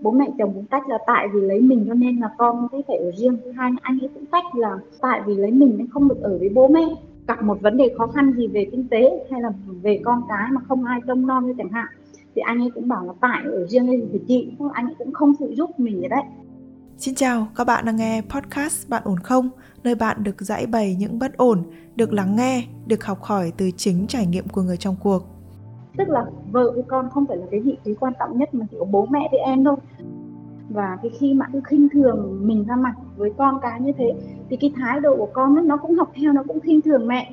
bố mẹ chồng cũng tách là tại vì lấy mình cho nên là con cũng phải ở riêng thứ hai anh ấy cũng tách là tại vì lấy mình nên không được ở với bố mẹ gặp một vấn đề khó khăn gì về kinh tế hay là về con cái mà không ai trông nom như chẳng hạn thì anh ấy cũng bảo là tại ở riêng đây thì chị anh ấy cũng không phụ giúp mình vậy đấy Xin chào, các bạn đang nghe podcast Bạn ổn không? Nơi bạn được giải bày những bất ổn, được lắng nghe, được học hỏi từ chính trải nghiệm của người trong cuộc. Tức là vợ với con không phải là cái vị trí quan trọng nhất mà chỉ có bố mẹ với em thôi. Và cái khi mà cứ khinh thường mình ra mặt với con cái như thế thì cái thái độ của con ấy, nó cũng học theo, nó cũng khinh thường mẹ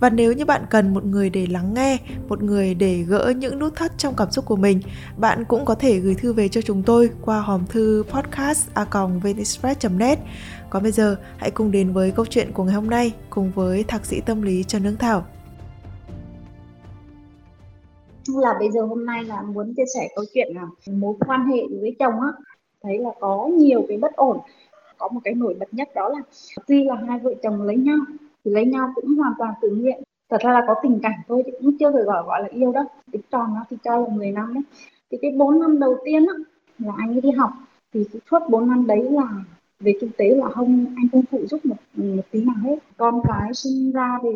Và nếu như bạn cần một người để lắng nghe, một người để gỡ những nút thắt trong cảm xúc của mình, bạn cũng có thể gửi thư về cho chúng tôi qua hòm thư podcast net Còn bây giờ, hãy cùng đến với câu chuyện của ngày hôm nay cùng với thạc sĩ tâm lý Trần Hương Thảo. là bây giờ hôm nay là muốn chia sẻ câu chuyện là mối quan hệ với chồng á thấy là có nhiều cái bất ổn có một cái nổi bật nhất đó là tuy là hai vợ chồng lấy nhau thì lấy nhau cũng hoàn toàn tự nguyện. Thật ra là có tình cảm thôi chứ cũng chưa thể gọi gọi là yêu đâu. Tính tròn nó thì cho là 10 năm đấy. Thì cái 4 năm đầu tiên á, là anh ấy đi học thì suốt 4 năm đấy là về kinh tế là không anh không phụ giúp một, một tí nào hết. Con cái sinh ra thì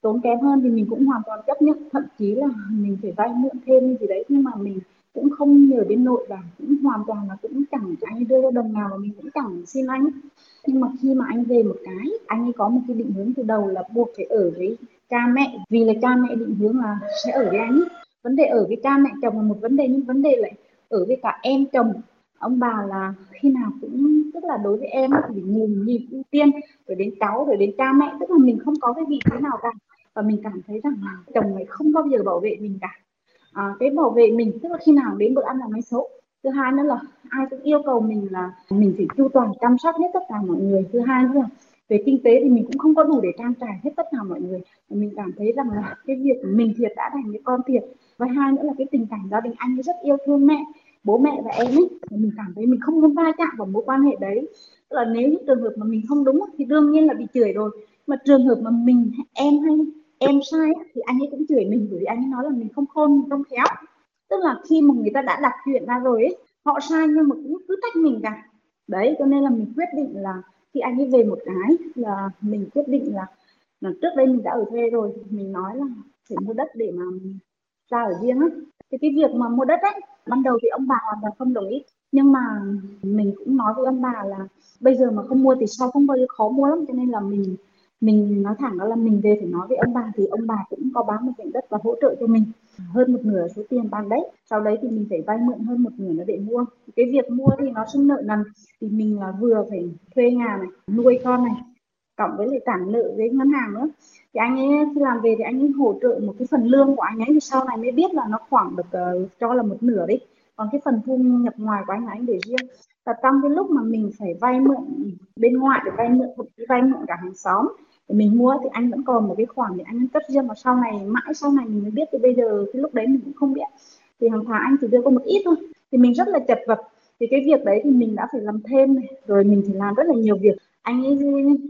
tốn kém hơn thì mình cũng hoàn toàn chấp nhận. Thậm chí là mình phải vay mượn thêm gì đấy nhưng mà mình cũng không nhờ đến nội và cũng hoàn toàn là cũng chẳng anh đưa ra đồng nào mà mình cũng chẳng xin anh. Nhưng mà khi mà anh về một cái, anh ấy có một cái định hướng từ đầu là buộc phải ở với cha mẹ, vì là cha mẹ định hướng là sẽ ở với anh vấn đề ở với cha mẹ chồng là một vấn đề, nhưng vấn đề lại ở với cả em chồng. Ông bà là khi nào cũng, tức là đối với em thì nhìn nhìn ưu tiên, rồi đến cháu, rồi đến cha mẹ, tức là mình không có cái vị thế nào cả. Và mình cảm thấy rằng là chồng này không bao giờ bảo vệ mình cả à, cái bảo vệ mình tức là khi nào đến bữa ăn là máy số thứ hai nữa là ai cũng yêu cầu mình là mình phải chu toàn chăm sóc hết tất cả mọi người. Thứ hai nữa là về kinh tế thì mình cũng không có đủ để trang trải hết tất cả mọi người. Mình cảm thấy rằng là cái việc mình thiệt đã thành cái con thiệt. Và hai nữa là cái tình cảm gia đình anh ấy rất yêu thương mẹ bố mẹ và em ấy. Mình cảm thấy mình không muốn va chạm vào mối quan hệ đấy. Tức là nếu những trường hợp mà mình không đúng thì đương nhiên là bị chửi rồi. Mà trường hợp mà mình em hay em sai thì anh ấy cũng chửi mình bởi vì anh ấy nói là mình không khôn không khéo. Tức là khi mà người ta đã đặt chuyện ra rồi ấy, họ sai nhưng mà cũng cứ trách mình cả. Đấy, cho nên là mình quyết định là khi anh ấy về một cái là mình quyết định là là trước đây mình đã ở thuê rồi, mình nói là phải mua đất để mà ra ở riêng á. Thì cái việc mà mua đất ấy, ban đầu thì ông bà hoàn toàn không đồng ý. Nhưng mà mình cũng nói với ông bà là bây giờ mà không mua thì sau không bao giờ khó mua lắm. Cho nên là mình mình nói thẳng đó là mình về phải nói với ông bà thì ông bà cũng có bán một mảnh đất và hỗ trợ cho mình. Hơn một nửa số tiền bán đấy. Sau đấy thì mình phải vay mượn hơn một nửa nó để mua. Cái việc mua thì nó sinh nợ nần. Thì mình là vừa phải thuê nhà này nuôi con này cộng với lại trả nợ với ngân hàng nữa. Thì anh ấy khi làm về thì anh ấy hỗ trợ một cái phần lương của anh ấy. Thì sau này mới biết là nó khoảng được uh, cho là một nửa đi còn cái phần thu nhập ngoài của anh là anh để riêng và trong cái lúc mà mình phải vay mượn, bên ngoài để vay mượn vay mượn cả hàng xóm để mình mua thì anh vẫn còn một cái khoản để anh cất riêng. Và sau này, mãi sau này mình mới biết thì bây giờ cái lúc đấy mình cũng không biết. Thì hàng tháng anh chỉ đưa có một ít thôi. Thì mình rất là chật vật. Thì cái việc đấy thì mình đã phải làm thêm này. Rồi mình phải làm rất là nhiều việc. Anh ấy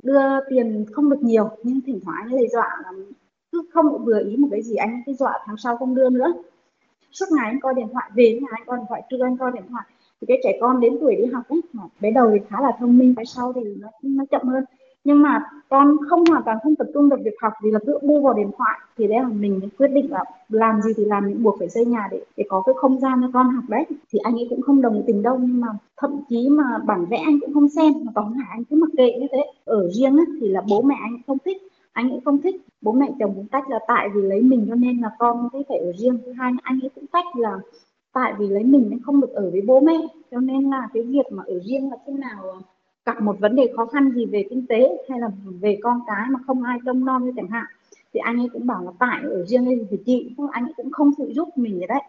đưa tiền không được nhiều, nhưng thỉnh thoảng anh ấy dọa là cứ không vừa ý một cái gì, anh ấy dọa tháng sau không đưa nữa. Suốt ngày anh coi điện thoại, về nhà anh coi điện thoại, trưa anh coi điện thoại thì cái trẻ con đến tuổi đi học ấy bé đầu thì khá là thông minh cái sau thì nó nó chậm hơn. Nhưng mà con không hoàn toàn không tập trung được việc học vì là cứ bu vào điện thoại. Thì đấy là mình quyết định là làm gì thì làm những buộc phải xây nhà để để có cái không gian cho con học đấy. Thì anh ấy cũng không đồng tình đâu nhưng mà thậm chí mà bản vẽ anh cũng không xem. Mà tóm lại anh cứ mặc kệ như thế. Ở riêng ấy, thì là bố mẹ anh không thích anh ấy không thích. Bố mẹ chồng cũng tách là tại vì lấy mình cho nên là con cái phải ở riêng. Thứ hai anh ấy cũng tách là tại vì lấy mình nên không được ở với bố mẹ. Cho nên là cái việc mà ở riêng là khi nào ờ, gặp một vấn đề khó khăn gì về kinh tế hay là về con cái mà không ai trông nom như chẳng hạn, thì anh ấy cũng bảo là tại, ở riêng đây thì chị anh ấy cũng không phụ giúp mình vậy đấy.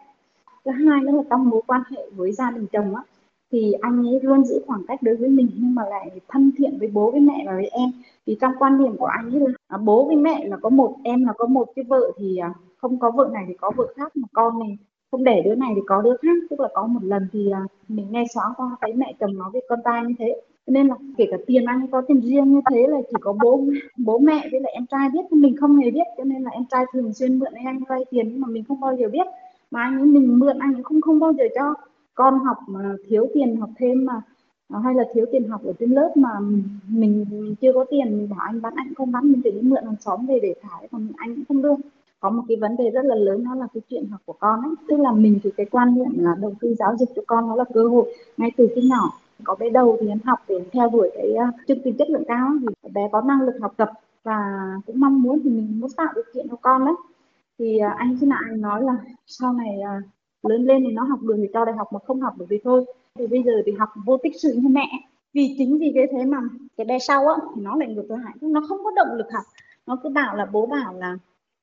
Thứ hai nữa là trong mối quan hệ với gia đình chồng á, thì anh ấy luôn giữ khoảng cách đối với mình nhưng mà lại thân thiện với bố với mẹ và với em. Vì trong quan điểm của anh ấy là à, bố với mẹ là có một, em là có một cái vợ thì à, không có vợ này thì có vợ khác mà con này không để đứa này thì có đứa khác tức là có một lần thì à, mình nghe xóa qua thấy mẹ chồng nói với con trai như thế. Nên là kể cả tiền anh có tiền riêng như thế là chỉ có bố bố mẹ với lại em trai biết nhưng mình không hề biết. Cho nên là em trai thường xuyên mượn anh vay tiền nhưng mà mình không bao giờ biết. Mà anh ấy mình mượn anh ấy không không bao giờ cho con học mà thiếu tiền học thêm mà à, hay là thiếu tiền học ở trên lớp mà mình, mình chưa có tiền mình bảo anh bán anh không bán mình phải đi mượn hàng xóm về để thải còn anh cũng không đưa có một cái vấn đề rất là lớn đó là cái chuyện học của con ấy. Tức là mình thì cái quan niệm là đầu tư giáo dục cho con nó là cơ hội. Ngay từ khi nhỏ có bé đầu thì em học để theo đuổi cái uh, chương trình chất lượng cao thì bé có năng lực học tập và cũng mong muốn thì mình muốn tạo điều kiện cho con đấy. Thì uh, anh khi nào anh nói là sau này uh, lớn lên thì nó học được thì cho đại học mà không học được thì thôi. Thì bây giờ thì học vô tích sự như mẹ vì chính vì cái thế mà cái bé sau á thì nó lại ngược lại. Nó không có động lực học. Nó cứ bảo là bố bảo là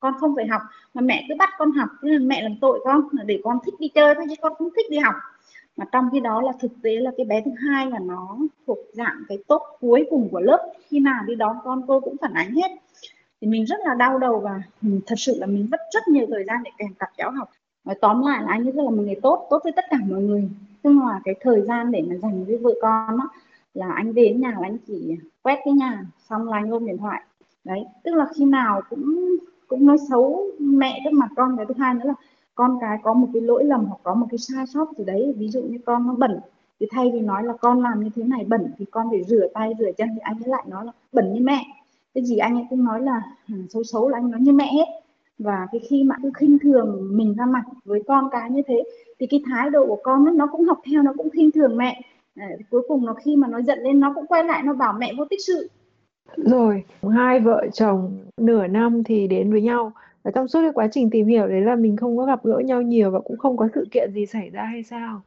con không phải học mà mẹ cứ bắt con học thế là mẹ làm tội con là để con thích đi chơi thôi chứ con không thích đi học. Mà trong khi đó là thực tế là cái bé thứ hai là nó thuộc dạng cái tốt cuối cùng của lớp. Khi nào đi đón con cô cũng phản ánh hết. Thì mình rất là đau đầu và thật sự là mình mất rất nhiều thời gian để kèm cặp cháu học. Nói tóm lại là anh ấy rất là một người tốt tốt với tất cả mọi người. Tức là cái thời gian để mà dành với vợ con đó, là anh đến nhà là anh chỉ quét cái nhà xong là anh ôm điện thoại. Đấy tức là khi nào cũng cũng nói xấu mẹ trước mặt con cái thứ hai nữa là con cái có một cái lỗi lầm hoặc có một cái sai sót gì đấy ví dụ như con nó bẩn thì thay vì nói là con làm như thế này bẩn thì con phải rửa tay rửa chân thì anh ấy lại nói là bẩn như mẹ. Cái gì anh ấy cũng nói là ừ, xấu xấu là anh nói như mẹ hết. Và cái khi mà cứ khinh thường mình ra mặt với con cái như thế thì cái thái độ của con ấy, nó cũng học theo nó cũng khinh thường mẹ. À, cuối cùng nó khi mà nó giận lên nó cũng quay lại nó bảo mẹ vô tích sự rồi hai vợ chồng nửa năm thì đến với nhau. Và trong suốt cái quá trình tìm hiểu đấy là mình không có gặp gỡ nhau nhiều và cũng không có sự kiện gì xảy ra hay sao?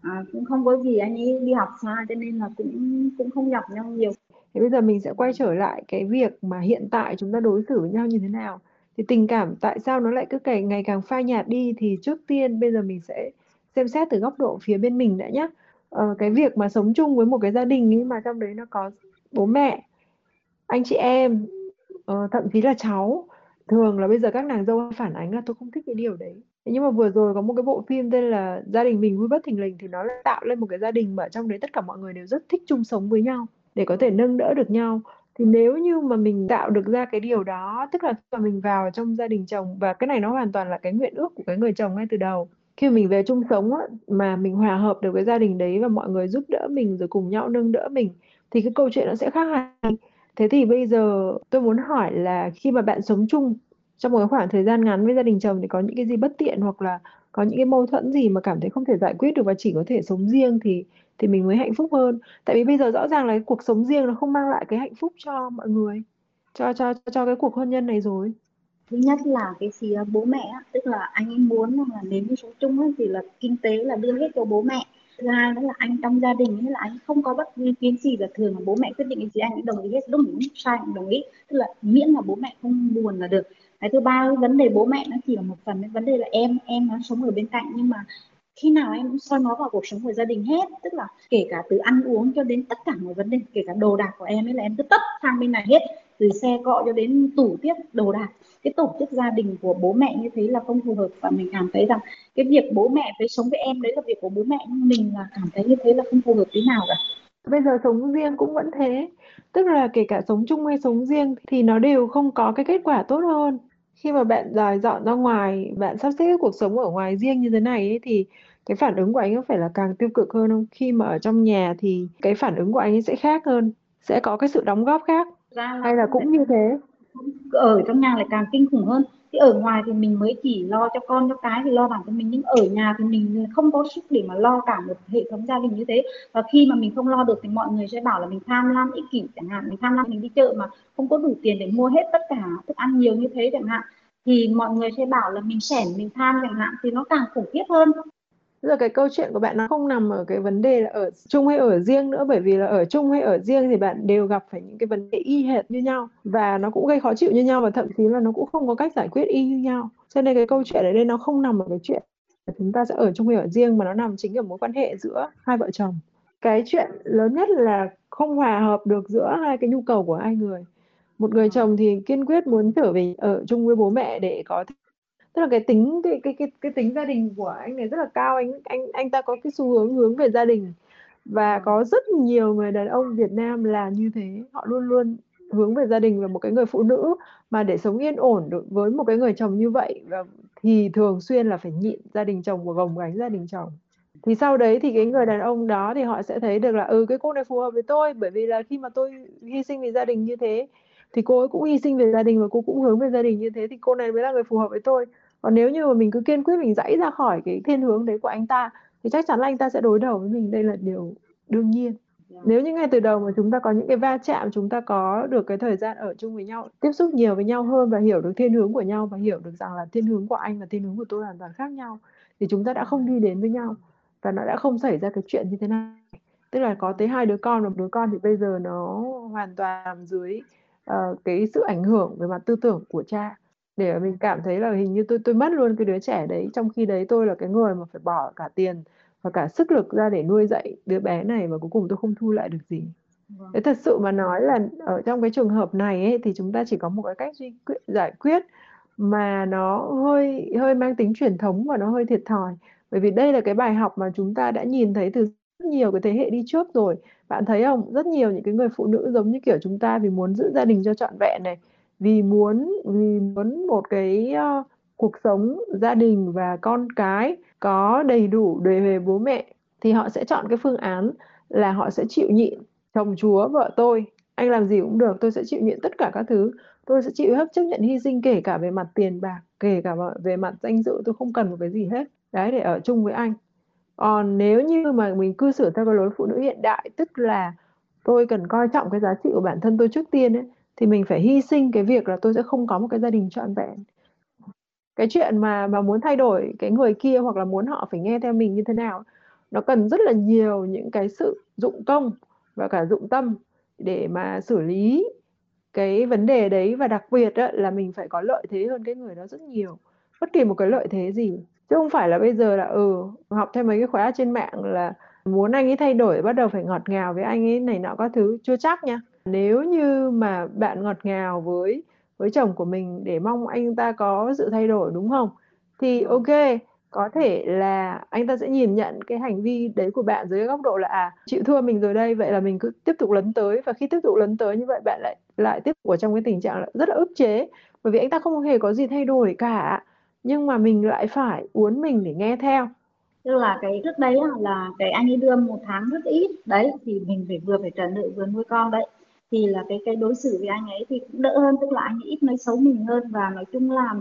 À, cũng không có gì anh ấy đi học xa cho nên là cũng cũng không gặp nhau nhiều. Thì bây giờ mình sẽ quay trở lại cái việc mà hiện tại chúng ta đối xử với nhau như thế nào. Thì tình cảm tại sao nó lại cứ ngày ngày càng phai nhạt đi thì trước tiên bây giờ mình sẽ xem xét từ góc độ phía bên mình đã nhé ờ, cái việc mà sống chung với một cái gia đình ấy mà trong đấy nó có bố mẹ anh chị em uh, thậm chí là cháu thường là bây giờ các nàng dâu phản ánh là tôi không thích cái điều đấy. Nhưng mà vừa rồi có một cái bộ phim tên là gia đình mình vui bất thình lình thì nó lại tạo lên một cái gia đình mà trong đấy tất cả mọi người đều rất thích chung sống với nhau để có thể nâng đỡ được nhau. Thì nếu như mà mình tạo được ra cái điều đó tức là khi mà mình vào trong gia đình chồng và cái này nó hoàn toàn là cái nguyện ước của cái người chồng ngay từ đầu. Khi mình về chung sống á, mà mình hòa hợp được với gia đình đấy và mọi người giúp đỡ mình rồi cùng nhau nâng đỡ mình thì cái câu chuyện nó sẽ khác hẳn thế thì bây giờ tôi muốn hỏi là khi mà bạn sống chung trong một khoảng thời gian ngắn với gia đình chồng thì có những cái gì bất tiện hoặc là có những cái mâu thuẫn gì mà cảm thấy không thể giải quyết được và chỉ có thể sống riêng thì thì mình mới hạnh phúc hơn? Tại vì bây giờ rõ ràng là cái cuộc sống riêng nó không mang lại cái hạnh phúc cho mọi người cho cho cho cái cuộc hôn nhân này rồi. Thứ nhất là cái phía bố mẹ tức là anh ấy muốn là nếu như sống chung ấy, thì là kinh tế là đưa hết cho bố mẹ thứ hai nữa là anh trong gia đình ấy là anh không có bất cứ ý kiến gì là thường là bố mẹ quyết định cái gì, anh cũng đồng ý hết. Đúng sai cũng đồng ý. Tức là miễn là bố mẹ không buồn là được. Cái thứ ba, vấn đề bố mẹ nó chỉ là một phần, vấn đề là em em nó sống ở bên cạnh. Nhưng mà khi nào em cũng soi nó vào cuộc sống của gia đình hết. Tức là kể cả từ ăn uống cho đến tất cả mọi vấn đề, kể cả đồ đạc của em ấy là em cứ tất sang bên này hết từ xe cọ cho đến tủ tiết đồ đạc. Cái tổ chức gia đình của bố mẹ như thế là không phù hợp và mình cảm thấy rằng cái việc bố mẹ phải sống với em đấy là việc của bố mẹ nhưng mình là cảm thấy như thế là không phù hợp tí nào cả. Bây giờ sống riêng cũng vẫn thế. Tức là kể cả sống chung hay sống riêng thì nó đều không có cái kết quả tốt hơn. Khi mà bạn rời dọn ra ngoài bạn sắp xếp cuộc sống ở ngoài riêng như thế này ấy, thì cái phản ứng của anh có phải là càng tiêu cực hơn không? Khi mà ở trong nhà thì cái phản ứng của anh ấy sẽ khác hơn sẽ có cái sự đóng góp khác ra hay là cũng như thế? ở trong nhà lại càng kinh khủng hơn. Thì ở ngoài thì mình mới chỉ lo cho con cho cái thì lo bản thân mình nhưng ở nhà thì mình không có sức để mà lo cả một hệ thống gia đình như thế. Và khi mà mình không lo được thì mọi người sẽ bảo là mình tham lam ích kỷ chẳng hạn mình tham lam mình đi chợ mà không có đủ tiền để mua hết tất cả thức ăn nhiều như thế chẳng hạn. Thì mọi người sẽ bảo là mình sẻn mình tham chẳng hạn thì nó càng khủng khiếp hơn Bây cái câu chuyện của bạn nó không nằm ở cái vấn đề là ở chung hay ở riêng nữa, bởi vì là ở chung hay ở riêng thì bạn đều gặp phải những cái vấn đề y hệt như nhau và nó cũng gây khó chịu như nhau và thậm chí là nó cũng không có cách giải quyết y như nhau. Cho nên cái câu chuyện ở đây nó không nằm ở cái chuyện chúng ta sẽ ở chung hay ở riêng, mà nó nằm chính ở mối quan hệ giữa hai vợ chồng cái chuyện lớn nhất là không hòa hợp được giữa hai cái nhu cầu của hai người một người chồng thì kiên quyết muốn trở về ở chung với bố mẹ để có thể tức là cái tính, cái cái cái cái tính gia đình của anh này rất là cao, anh anh anh ta có cái xu hướng hướng về gia đình. Và có rất nhiều người đàn ông Việt Nam là như thế, họ luôn luôn hướng về gia đình và một cái người phụ nữ mà để sống yên ổn được với một cái người chồng như vậy và thì thường xuyên là phải nhịn gia đình chồng và gồng gánh gia đình chồng. Thì sau đấy thì cái người đàn ông đó thì họ sẽ thấy được là ừ cái cô này phù hợp với tôi, bởi vì là khi mà tôi hy sinh vì gia đình như thế, thì cô ấy cũng hy sinh về gia đình và cô cũng hướng về gia đình như thế, thì cô này mới là người phù hợp với tôi còn nếu như mà mình cứ kiên quyết mình dãy ra khỏi cái thiên hướng đấy của anh ta thì chắc chắn là anh ta sẽ đối đầu với mình. Đây là điều đương nhiên. Nếu như ngay từ đầu mà chúng ta có những cái va chạm chúng ta có được cái thời gian ở chung với nhau tiếp xúc nhiều với nhau hơn và hiểu được thiên hướng của nhau và hiểu được rằng là thiên hướng của anh và thiên hướng của tôi hoàn toàn khác nhau thì chúng ta đã không đi đến với nhau và nó đã không xảy ra cái chuyện như thế này. Tức là có tới hai đứa con và một đứa con thì bây giờ nó hoàn toàn dưới uh, cái sự ảnh hưởng về mặt tư tưởng của cha để mình cảm thấy là hình như tôi tôi mất luôn cái đứa trẻ đấy trong khi đấy tôi là cái người mà phải bỏ cả tiền và cả sức lực ra để nuôi dạy đứa bé này và cuối cùng tôi không thu lại được gì. Vâng. thế thật sự mà nói là ở trong cái trường hợp này ấy, thì chúng ta chỉ có một cái cách duy quyết, giải quyết mà nó hơi hơi mang tính truyền thống và nó hơi thiệt thòi. Bởi vì đây là cái bài học mà chúng ta đã nhìn thấy từ rất nhiều cái thế hệ đi trước rồi. Bạn thấy không? Rất nhiều những cái người phụ nữ giống như kiểu chúng ta vì muốn giữ gia đình cho trọn vẹn này vì muốn vì muốn một cái uh, cuộc sống gia đình và con cái có đầy đủ để về bố mẹ thì họ sẽ chọn cái phương án là họ sẽ chịu nhịn chồng chúa vợ tôi. Anh làm gì cũng được tôi sẽ chịu nhịn tất cả các thứ. Tôi sẽ chịu hết chấp nhận hy sinh kể cả về mặt tiền bạc kể cả về mặt danh dự tôi không cần một cái gì hết. Đấy để ở chung với anh. Còn nếu như mà mình cư xử theo cái lối phụ nữ hiện đại tức là tôi cần coi trọng cái giá trị của bản thân tôi trước tiên ấy thì mình phải hy sinh cái việc là tôi sẽ không có một cái gia đình trọn vẹn. Cái chuyện mà mà muốn thay đổi cái người kia hoặc là muốn họ phải nghe theo mình như thế nào nó cần rất là nhiều những cái sự dụng công và cả dụng tâm để mà xử lý cái vấn đề đấy. Và đặc biệt đó, là mình phải có lợi thế hơn cái người đó rất nhiều. Bất kỳ một cái lợi thế gì. Chứ không phải là bây giờ là ừ học thêm mấy cái khóa trên mạng là muốn anh ấy thay đổi bắt đầu phải ngọt ngào với anh ấy này nọ các thứ. Chưa chắc nha nếu như mà bạn ngọt ngào với với chồng của mình để mong anh ta có sự thay đổi đúng không? Thì ok có thể là anh ta sẽ nhìn nhận cái hành vi đấy của bạn dưới góc độ là à chịu thua mình rồi đây vậy là mình cứ tiếp tục lấn tới. Và khi tiếp tục lấn tới như vậy bạn lại lại tiếp tục ở trong cái tình trạng rất là ức chế. Bởi vì anh ta không hề có gì thay đổi cả. Nhưng mà mình lại phải uốn mình để nghe theo. Tức là cái trước đấy là cái anh ấy đưa một tháng rất ít. Đấy thì mình phải vừa phải trả nợ vừa nuôi con đấy thì là cái cái đối xử với anh ấy thì cũng đỡ hơn, tức là anh ấy ít nói xấu mình hơn. Và nói chung là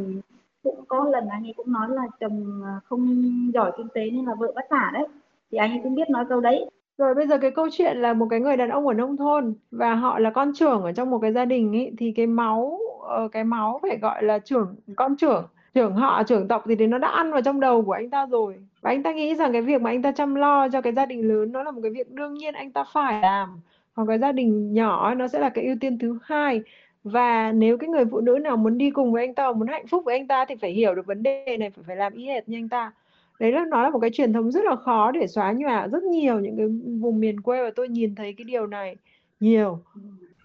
cũng có lần anh ấy cũng nói là chồng à, không giỏi kinh tế nên là vợ bắt tả đấy. Thì anh ấy cũng biết nói câu đấy. Rồi bây giờ cái câu chuyện là một cái người đàn ông ở nông thôn và họ là con trưởng ở trong một cái gia đình ấy, thì cái máu ờ, cái máu phải gọi là trưởng, con trưởng trưởng họ, trưởng tộc gì thì nó đã ăn vào trong đầu của anh ta rồi. Và anh ta nghĩ rằng cái việc mà anh ta chăm lo cho cái gia đình lớn nó là một cái việc đương nhiên anh ta phải làm hoặc cái gia đình nhỏ nó sẽ là cái ưu tiên thứ hai. Và nếu cái người phụ nữ nào muốn đi cùng với anh ta, muốn hạnh phúc với anh ta thì phải hiểu được vấn đề này, phải phải làm y hệt như anh ta. Đấy là, nó là một cái truyền thống rất là khó để xóa nhòa rất nhiều những cái vùng miền quê và tôi nhìn thấy cái điều này nhiều.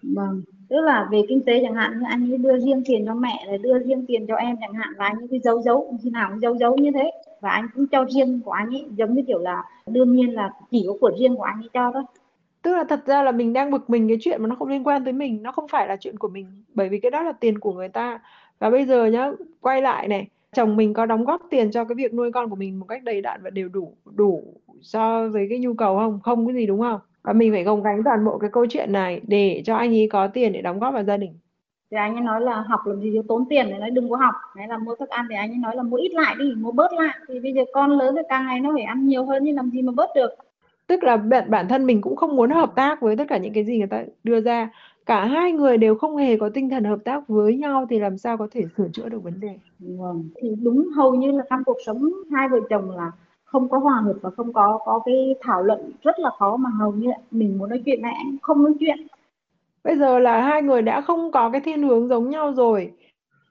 Vâng tức là về kinh tế chẳng hạn, như anh ấy đưa riêng tiền cho mẹ là đưa riêng tiền cho em chẳng hạn, và anh ấy cứ giấu giấu, khi nào cũng giấu giấu như thế. Và anh cũng cho riêng của anh ấy, giống như kiểu là đương nhiên là chỉ có của riêng của anh ấy cho thôi tức là thật ra là mình đang bực mình cái chuyện mà nó không liên quan tới mình. Nó không phải là chuyện của mình, bởi vì cái đó là tiền của người ta. Và bây giờ nhá, quay lại này, chồng mình có đóng góp tiền cho cái việc nuôi con của mình một cách đầy đặn và đều đủ đủ so với cái nhu cầu không? Không cái gì đúng không? Và mình phải gồng gánh toàn bộ cái câu chuyện này để cho anh ấy có tiền để đóng góp vào gia đình. Thì anh ấy nói là học làm gì cho tốn tiền thì nói đừng có học. Hay là mua thức ăn thì anh ấy nói là mua ít lại đi, mua bớt lại. Thì bây giờ con lớn thì càng ngày nó phải ăn nhiều hơn, nhưng làm gì mà bớt được? Tức là bản bản thân mình cũng không muốn hợp tác với tất cả những cái gì người ta đưa ra. Cả hai người đều không hề có tinh thần hợp tác với nhau thì làm sao có thể sửa chữa được vấn đề? Vâng thì đúng hầu như là trong cuộc sống hai vợ chồng là không có hòa hợp và không có có cái thảo luận rất là khó mà hầu như mình muốn nói chuyện này anh không nói chuyện. Bây giờ là hai người đã không có cái thiên hướng giống nhau rồi.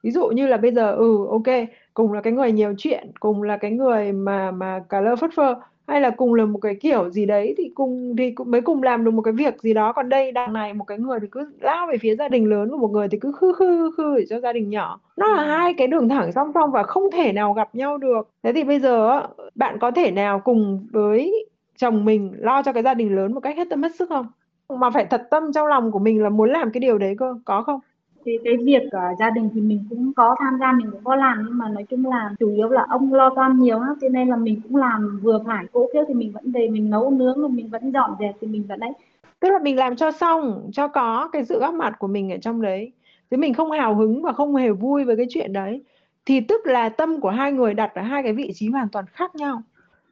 Ví dụ như là bây giờ ừ ok cùng là cái người nhiều chuyện cùng là cái người mà mà cả lơ phất phơ hay là cùng là một cái kiểu gì đấy thì cùng thì cũng mới cùng làm được một cái việc gì đó. Còn đây đằng này một cái người thì cứ lao về phía gia đình lớn và một người thì cứ khư khư khư để cho gia đình nhỏ. Nó là hai cái đường thẳng song song và không thể nào gặp nhau được. Thế thì bây giờ bạn có thể nào cùng với chồng mình lo cho cái gia đình lớn một cách hết tâm hết sức không? Mà phải thật tâm trong lòng của mình là muốn làm cái điều đấy cơ có không cái cái việc uh, gia đình thì mình cũng có tham gia mình cũng có làm nhưng mà nói chung là chủ yếu là ông lo toan nhiều á cho nên là mình cũng làm vừa phải cỗ kia thì mình vẫn về mình nấu nướng rồi mình vẫn dọn dẹp thì mình vẫn đấy. Tức là mình làm cho xong cho có cái sự góp mặt của mình ở trong đấy. Chứ mình không hào hứng và không hề vui với cái chuyện đấy. Thì tức là tâm của hai người đặt ở hai cái vị trí hoàn toàn khác nhau.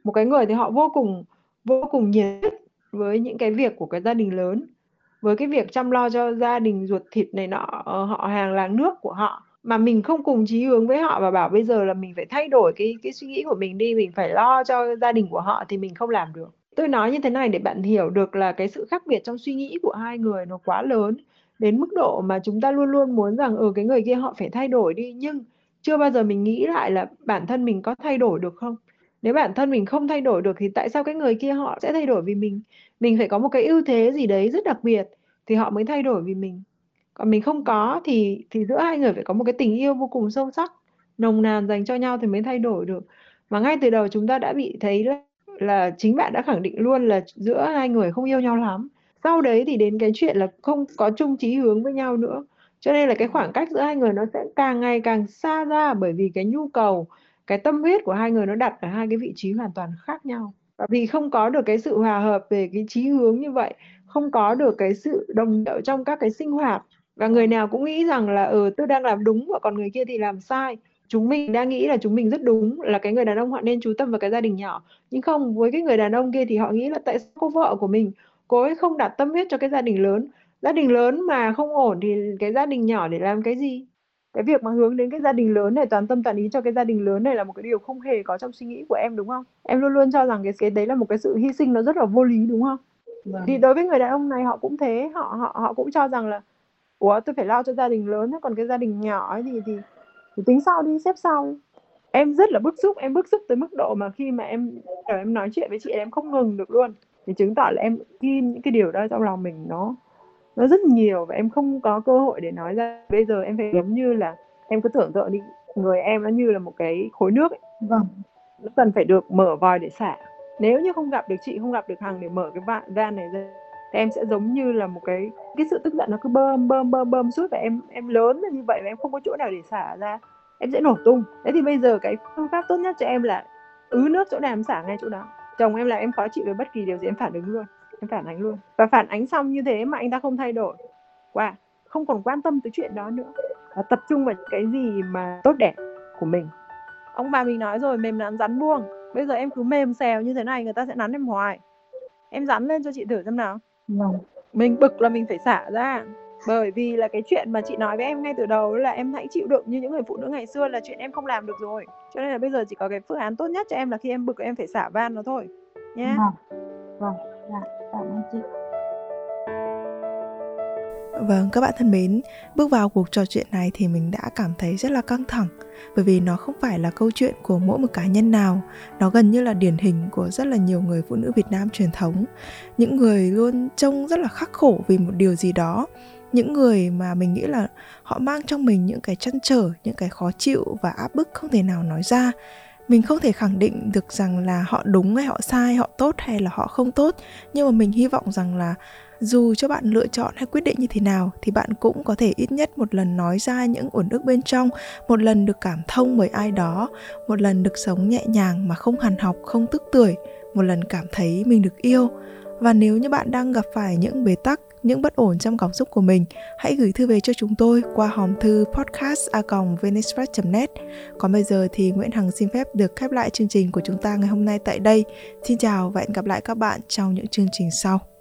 Một cái người thì họ vô cùng vô cùng nhiệt với những cái việc của cái gia đình lớn với cái việc chăm lo cho gia đình ruột thịt này nọ ờ, họ hàng làng nước của họ mà mình không cùng chí hướng với họ và bảo bây giờ là mình phải thay đổi cái cái suy nghĩ của mình đi mình phải lo cho gia đình của họ thì mình không làm được. Tôi nói như thế này để bạn hiểu được là cái sự khác biệt trong suy nghĩ của hai người nó quá lớn đến mức độ mà chúng ta luôn luôn muốn rằng ở ừ, cái người kia họ phải thay đổi đi nhưng chưa bao giờ mình nghĩ lại là bản thân mình có thay đổi được không? Nếu bản thân mình không thay đổi được thì tại sao cái người kia họ sẽ thay đổi vì mình? Mình phải có một cái ưu thế gì đấy rất đặc biệt thì họ mới thay đổi vì mình. Còn mình không có thì thì giữa hai người phải có một cái tình yêu vô cùng sâu sắc nồng nàn dành cho nhau thì mới thay đổi được. Mà ngay từ đầu chúng ta đã bị thấy là, là chính bạn đã khẳng định luôn là giữa hai người không yêu nhau lắm. Sau đấy thì đến cái chuyện là không có chung chí hướng với nhau nữa. Cho nên là cái khoảng cách giữa hai người nó sẽ càng ngày càng xa ra bởi vì cái nhu cầu cái tâm huyết của hai người nó đặt ở hai cái vị trí hoàn toàn khác nhau. Và vì không có được cái sự hòa hợp về cái chí hướng như vậy, không có được cái sự đồng điệu trong các cái sinh hoạt, và người nào cũng nghĩ rằng là ừ tôi đang làm đúng và còn người kia thì làm sai. Chúng mình đang nghĩ là chúng mình rất đúng, là cái người đàn ông họ nên chú tâm vào cái gia đình nhỏ. Nhưng không, với cái người đàn ông kia thì họ nghĩ là tại sao cô vợ của mình, cô ấy không đặt tâm huyết cho cái gia đình lớn? Gia đình lớn mà không ổn thì cái gia đình nhỏ để làm cái gì? Cái việc mà hướng đến cái gia đình lớn này toàn tâm toàn ý cho cái gia đình lớn này là một cái điều không hề có trong suy nghĩ của em đúng không? Em luôn luôn cho rằng cái cái đấy là một cái sự hy sinh nó rất là vô lý đúng không? Vâng. thì đối với người đàn ông này họ cũng thế họ họ họ cũng cho rằng là ủa tôi phải lo cho gia đình lớn còn cái gia đình nhỏ ấy thì thì, thì tính sau đi xếp sau. Em rất là bức xúc em bức xúc tới mức độ mà khi mà em em nói chuyện với chị em không ngừng được luôn. Thì chứng tỏ là em ghi những cái điều đó trong lòng mình nó nó rất nhiều và em không có cơ hội để nói ra. Bây giờ em phải giống như là em cứ tưởng tượng đi người em nó như là một cái khối nước ấy. vâng. Nó cần phải được mở vòi để xả. Nếu như không gặp được chị không gặp được hằng để mở cái van van này ra thì em sẽ giống như là một cái cái sự tức giận nó cứ bơm bơm bơm bơm suốt và em em lớn như vậy và em không có chỗ nào để xả ra em sẽ nổ tung. Thế thì bây giờ cái phương pháp tốt nhất cho em là ứ nước chỗ nào em xả ngay chỗ đó. Chồng em là em khó chịu với bất kỳ điều gì em phản ứng luôn em phản ánh luôn. Và phản ánh xong như thế mà anh ta không thay đổi. Qua wow. không còn quan tâm tới chuyện đó nữa. Và tập trung vào cái gì mà tốt đẹp của mình. Ông bà mình nói rồi mềm nắn rắn buông. Bây giờ em cứ mềm xèo như thế này người ta sẽ nắn em hoài. Em rắn lên cho chị thử xem nào. Vâng. mình bực là mình phải xả ra. Bởi vì là cái chuyện mà chị nói với em ngay từ đầu là em hãy chịu đựng như những người phụ nữ ngày xưa là chuyện em không làm được rồi. Cho nên là bây giờ chỉ có cái phương án tốt nhất cho em là khi em bực em phải xả van nó thôi. Nhé vâng. vâng. Dạ, cảm ơn chị. Vâng, các bạn thân mến, bước vào cuộc trò chuyện này thì mình đã cảm thấy rất là căng thẳng bởi vì nó không phải là câu chuyện của mỗi một cá nhân nào, nó gần như là điển hình của rất là nhiều người phụ nữ Việt Nam truyền thống, những người luôn trông rất là khắc khổ vì một điều gì đó, những người mà mình nghĩ là họ mang trong mình những cái chăn trở, những cái khó chịu và áp bức không thể nào nói ra mình không thể khẳng định được rằng là họ đúng hay họ sai, họ tốt hay là họ không tốt. Nhưng mà mình hy vọng rằng là dù cho bạn lựa chọn hay quyết định như thế nào, thì bạn cũng có thể ít nhất một lần nói ra những uẩn ức bên trong, một lần được cảm thông bởi ai đó, một lần được sống nhẹ nhàng mà không hằn học, không tức tuổi một lần cảm thấy mình được yêu. Và nếu như bạn đang gặp phải những bế tắc những bất ổn trong cảm xúc của mình, hãy gửi thư về cho chúng tôi qua hòm thư podcast net Còn bây giờ thì Nguyễn Hằng xin phép được khép lại chương trình của chúng ta ngày hôm nay tại đây. Xin chào và hẹn gặp lại các bạn trong những chương trình sau.